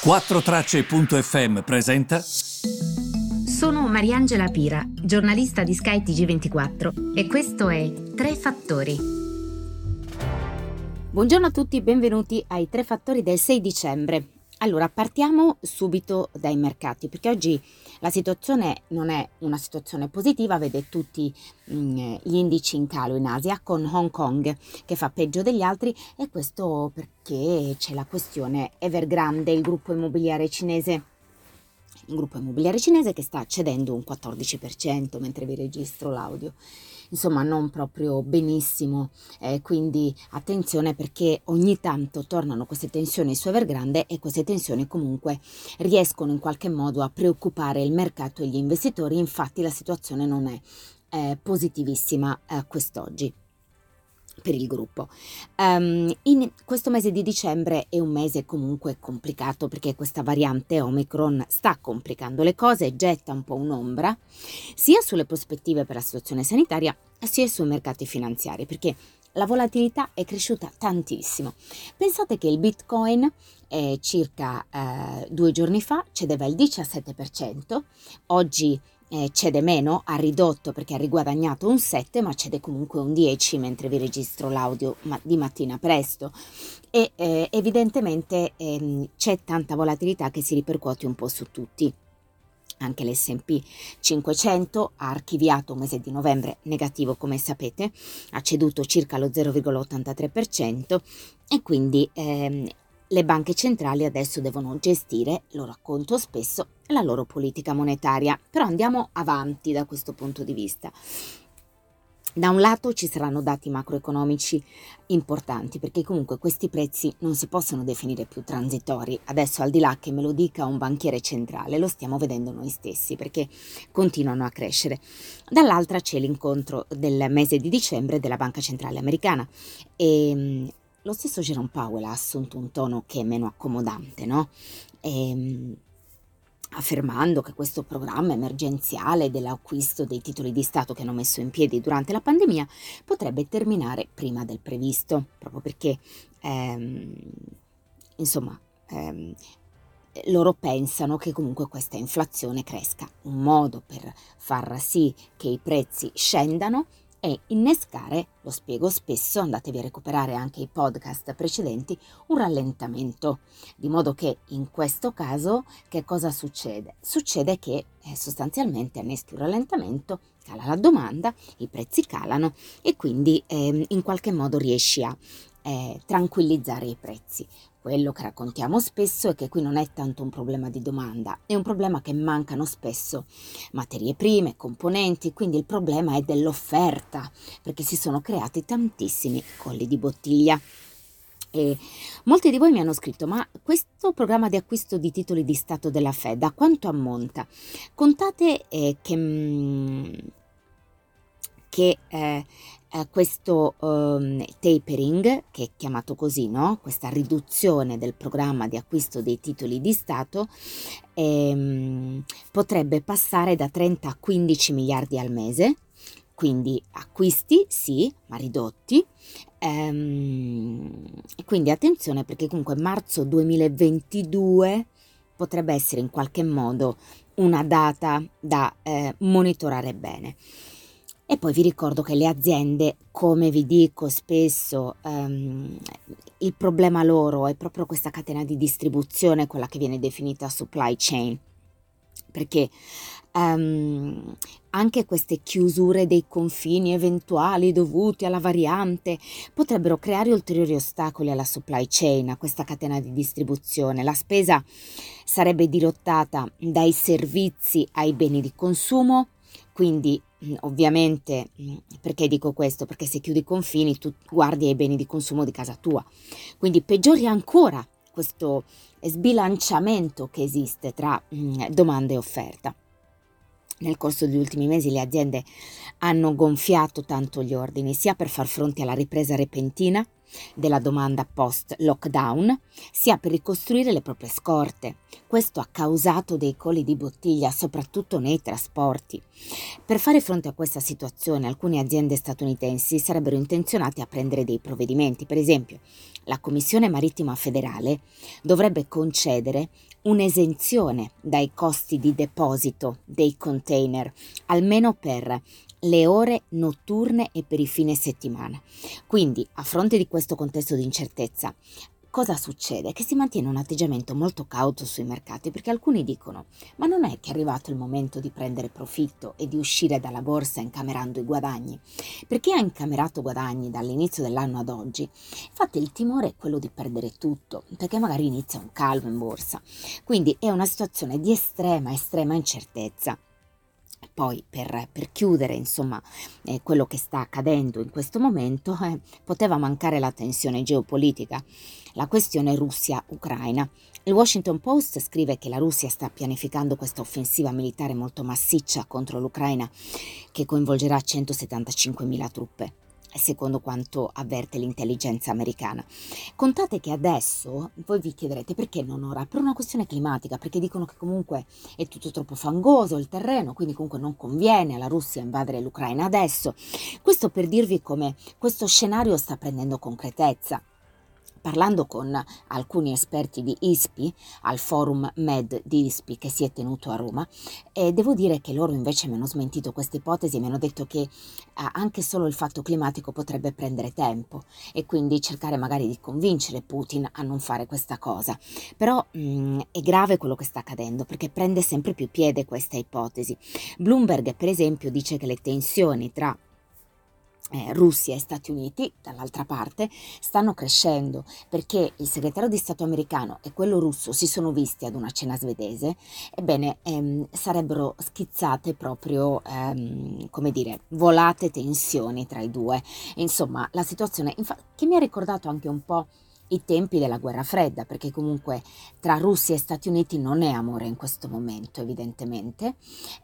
4Tracce.fm presenta. Sono Mariangela Pira, giornalista di Sky TG24 e questo è Tre Fattori. Buongiorno a tutti, benvenuti ai Tre Fattori del 6 dicembre. Allora, partiamo subito dai mercati, perché oggi la situazione non è una situazione positiva, vede tutti mm, gli indici in calo in Asia, con Hong Kong che fa peggio degli altri e questo perché c'è la questione Evergrande, il gruppo immobiliare cinese un gruppo immobiliare cinese che sta cedendo un 14% mentre vi registro l'audio. Insomma, non proprio benissimo, eh, quindi attenzione perché ogni tanto tornano queste tensioni su Evergrande e queste tensioni comunque riescono in qualche modo a preoccupare il mercato e gli investitori, infatti la situazione non è eh, positivissima eh, quest'oggi per il gruppo. Um, in questo mese di dicembre è un mese comunque complicato perché questa variante Omicron sta complicando le cose e getta un po' un'ombra sia sulle prospettive per la situazione sanitaria sia sui mercati finanziari perché la volatilità è cresciuta tantissimo. Pensate che il Bitcoin eh, circa eh, due giorni fa cedeva il 17%, oggi eh, cede meno, ha ridotto perché ha riguadagnato un 7, ma cede comunque un 10 mentre vi registro l'audio ma- di mattina presto. E eh, evidentemente ehm, c'è tanta volatilità che si ripercuote un po' su tutti. Anche l'SP 500 ha archiviato un mese di novembre negativo, come sapete, ha ceduto circa lo 0,83% e quindi ehm, le banche centrali adesso devono gestire, lo racconto spesso, la loro politica monetaria, però andiamo avanti da questo punto di vista. Da un lato ci saranno dati macroeconomici importanti perché comunque questi prezzi non si possono definire più transitori. Adesso al di là che me lo dica un banchiere centrale, lo stiamo vedendo noi stessi perché continuano a crescere. Dall'altra c'è l'incontro del mese di dicembre della Banca Centrale Americana e lo stesso Jerome Powell ha assunto un tono che è meno accomodante, no? E, ehm, affermando che questo programma emergenziale dell'acquisto dei titoli di Stato che hanno messo in piedi durante la pandemia potrebbe terminare prima del previsto, proprio perché, ehm, insomma, ehm, loro pensano che comunque questa inflazione cresca. Un modo per far sì che i prezzi scendano e innescare, lo spiego spesso, andatevi a recuperare anche i podcast precedenti, un rallentamento. Di modo che in questo caso che cosa succede? Succede che eh, sostanzialmente annesti un rallentamento, cala la domanda, i prezzi calano e quindi eh, in qualche modo riesci a eh, tranquillizzare i prezzi. Quello che raccontiamo spesso è che qui non è tanto un problema di domanda, è un problema che mancano spesso materie prime, componenti, quindi il problema è dell'offerta, perché si sono creati tantissimi colli di bottiglia. E molti di voi mi hanno scritto: Ma questo programma di acquisto di titoli di Stato della Fed a quanto ammonta? Contate eh, che, mm, che eh, eh, questo um, tapering, che è chiamato così, no? questa riduzione del programma di acquisto dei titoli di Stato, ehm, potrebbe passare da 30 a 15 miliardi al mese, quindi acquisti sì, ma ridotti. Ehm, quindi attenzione perché comunque marzo 2022 potrebbe essere in qualche modo una data da eh, monitorare bene. E poi vi ricordo che le aziende, come vi dico spesso, um, il problema loro è proprio questa catena di distribuzione, quella che viene definita supply chain, perché um, anche queste chiusure dei confini eventuali dovuti alla variante potrebbero creare ulteriori ostacoli alla supply chain, a questa catena di distribuzione. La spesa sarebbe dirottata dai servizi ai beni di consumo, quindi Mm, ovviamente, mm, perché dico questo? Perché se chiudi i confini tu guardi ai beni di consumo di casa tua. Quindi peggiori ancora questo sbilanciamento che esiste tra mm, domanda e offerta. Nel corso degli ultimi mesi le aziende hanno gonfiato tanto gli ordini, sia per far fronte alla ripresa repentina della domanda post-lockdown, sia per ricostruire le proprie scorte. Questo ha causato dei colli di bottiglia, soprattutto nei trasporti. Per fare fronte a questa situazione, alcune aziende statunitensi sarebbero intenzionate a prendere dei provvedimenti. Per esempio, la Commissione Marittima Federale dovrebbe concedere un'esenzione dai costi di deposito dei container, almeno per le ore notturne e per i fine settimana. Quindi, a fronte di questo contesto di incertezza, cosa succede? Che si mantiene un atteggiamento molto cauto sui mercati perché alcuni dicono ma non è che è arrivato il momento di prendere profitto e di uscire dalla borsa incamerando i guadagni? Per chi ha incamerato guadagni dall'inizio dell'anno ad oggi, infatti il timore è quello di perdere tutto perché magari inizia un calvo in borsa. Quindi è una situazione di estrema, estrema incertezza. Poi per, per chiudere insomma eh, quello che sta accadendo in questo momento eh, poteva mancare la tensione geopolitica, la questione Russia-Ucraina. Il Washington Post scrive che la Russia sta pianificando questa offensiva militare molto massiccia contro l'Ucraina che coinvolgerà 175.000 truppe secondo quanto avverte l'intelligenza americana. Contate che adesso voi vi chiederete perché non ora? Per una questione climatica, perché dicono che comunque è tutto troppo fangoso il terreno, quindi comunque non conviene alla Russia invadere l'Ucraina adesso. Questo per dirvi come questo scenario sta prendendo concretezza parlando con alcuni esperti di ISPI al forum MED di ISPI che si è tenuto a Roma, eh, devo dire che loro invece mi hanno smentito questa ipotesi e mi hanno detto che eh, anche solo il fatto climatico potrebbe prendere tempo e quindi cercare magari di convincere Putin a non fare questa cosa. Però mh, mm, è grave quello che sta accadendo perché prende sempre più piede questa ipotesi. Bloomberg, per esempio, dice che le tensioni tra eh, Russia e Stati Uniti, dall'altra parte, stanno crescendo perché il segretario di Stato americano e quello russo si sono visti ad una cena svedese, ebbene ehm, sarebbero schizzate proprio, ehm, come dire, volate tensioni tra i due. Insomma, la situazione infa- che mi ha ricordato anche un po' i tempi della guerra fredda, perché comunque tra Russia e Stati Uniti non è amore in questo momento, evidentemente,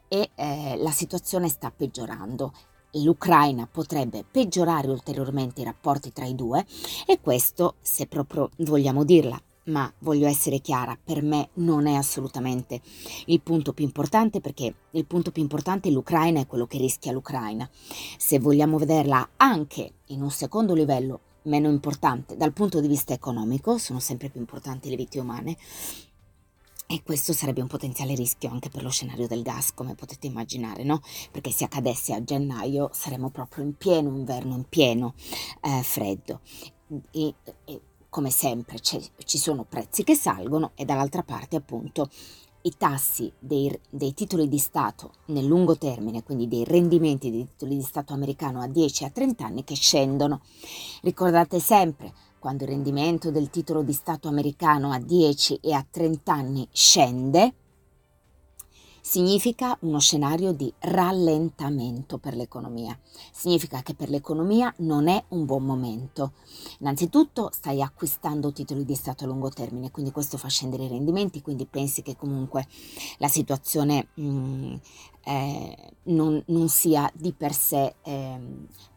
e eh, la situazione sta peggiorando l'Ucraina potrebbe peggiorare ulteriormente i rapporti tra i due e questo, se proprio vogliamo dirla, ma voglio essere chiara, per me non è assolutamente il punto più importante perché il punto più importante è l'Ucraina e quello che rischia l'Ucraina. Se vogliamo vederla anche in un secondo livello meno importante dal punto di vista economico, sono sempre più importanti le vite umane, e questo sarebbe un potenziale rischio anche per lo scenario del gas, come potete immaginare, no? Perché se accadesse a gennaio saremmo proprio in pieno inverno, in pieno eh, freddo. E, e, come sempre ci sono prezzi che salgono e dall'altra parte appunto i tassi dei, dei, titoli di Stato nel lungo termine, quindi dei rendimenti dei titoli di Stato americano a 10 e a 30 anni che scendono. Ricordate sempre, quando il rendimento del titolo di Stato americano a 10 e a 30 anni scende, significa uno scenario di rallentamento per l'economia. Significa che per l'economia non è un buon momento. Innanzitutto stai acquistando titoli di Stato a lungo termine, quindi questo fa scendere i rendimenti, quindi pensi che comunque la situazione mh, mm, eh, non, non, sia di per sé eh,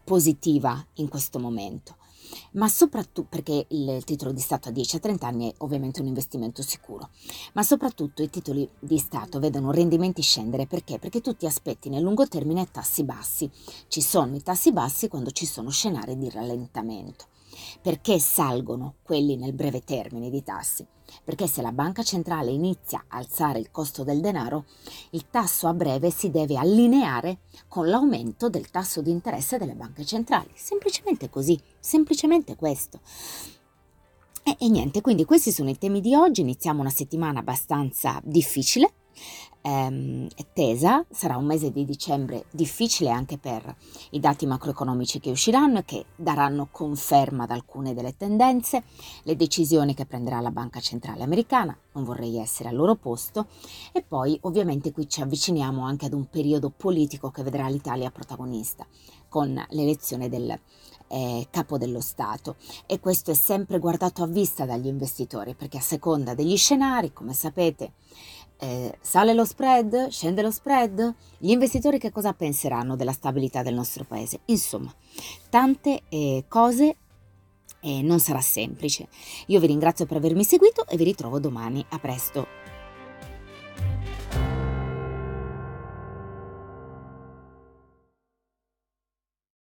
positiva in questo momento ma soprattutto perché il titolo di Stato a 10 a 30 anni è ovviamente un investimento sicuro, ma soprattutto i titoli di Stato vedono rendimenti scendere perché? Perché tu ti aspetti nel lungo termine tassi bassi. Ci sono i tassi bassi quando ci sono scenari di rallentamento. Perché salgono quelli nel breve termine di tassi? Perché se la banca centrale inizia a alzare il costo del denaro, il tasso a breve si deve allineare con l'aumento del tasso di interesse delle banche centrali. Semplicemente così, semplicemente questo. E, e niente, quindi questi sono i temi di oggi. Iniziamo una settimana abbastanza difficile ehm, tesa, sarà un mese di dicembre difficile anche per i dati macroeconomici che usciranno e che daranno conferma ad alcune delle tendenze, le decisioni che prenderà la Banca Centrale Americana, non vorrei essere al loro posto, e poi ovviamente qui ci avviciniamo anche ad un periodo politico che vedrà l'Italia protagonista con l'elezione del eh, capo dello Stato. E questo è sempre guardato a vista dagli investitori perché a seconda degli scenari, come sapete, eh, sale lo spread? Scende lo spread? Gli investitori che cosa penseranno della stabilità del nostro paese? Insomma, tante eh, cose e non sarà semplice. Io vi ringrazio per avermi seguito e vi ritrovo domani. A presto.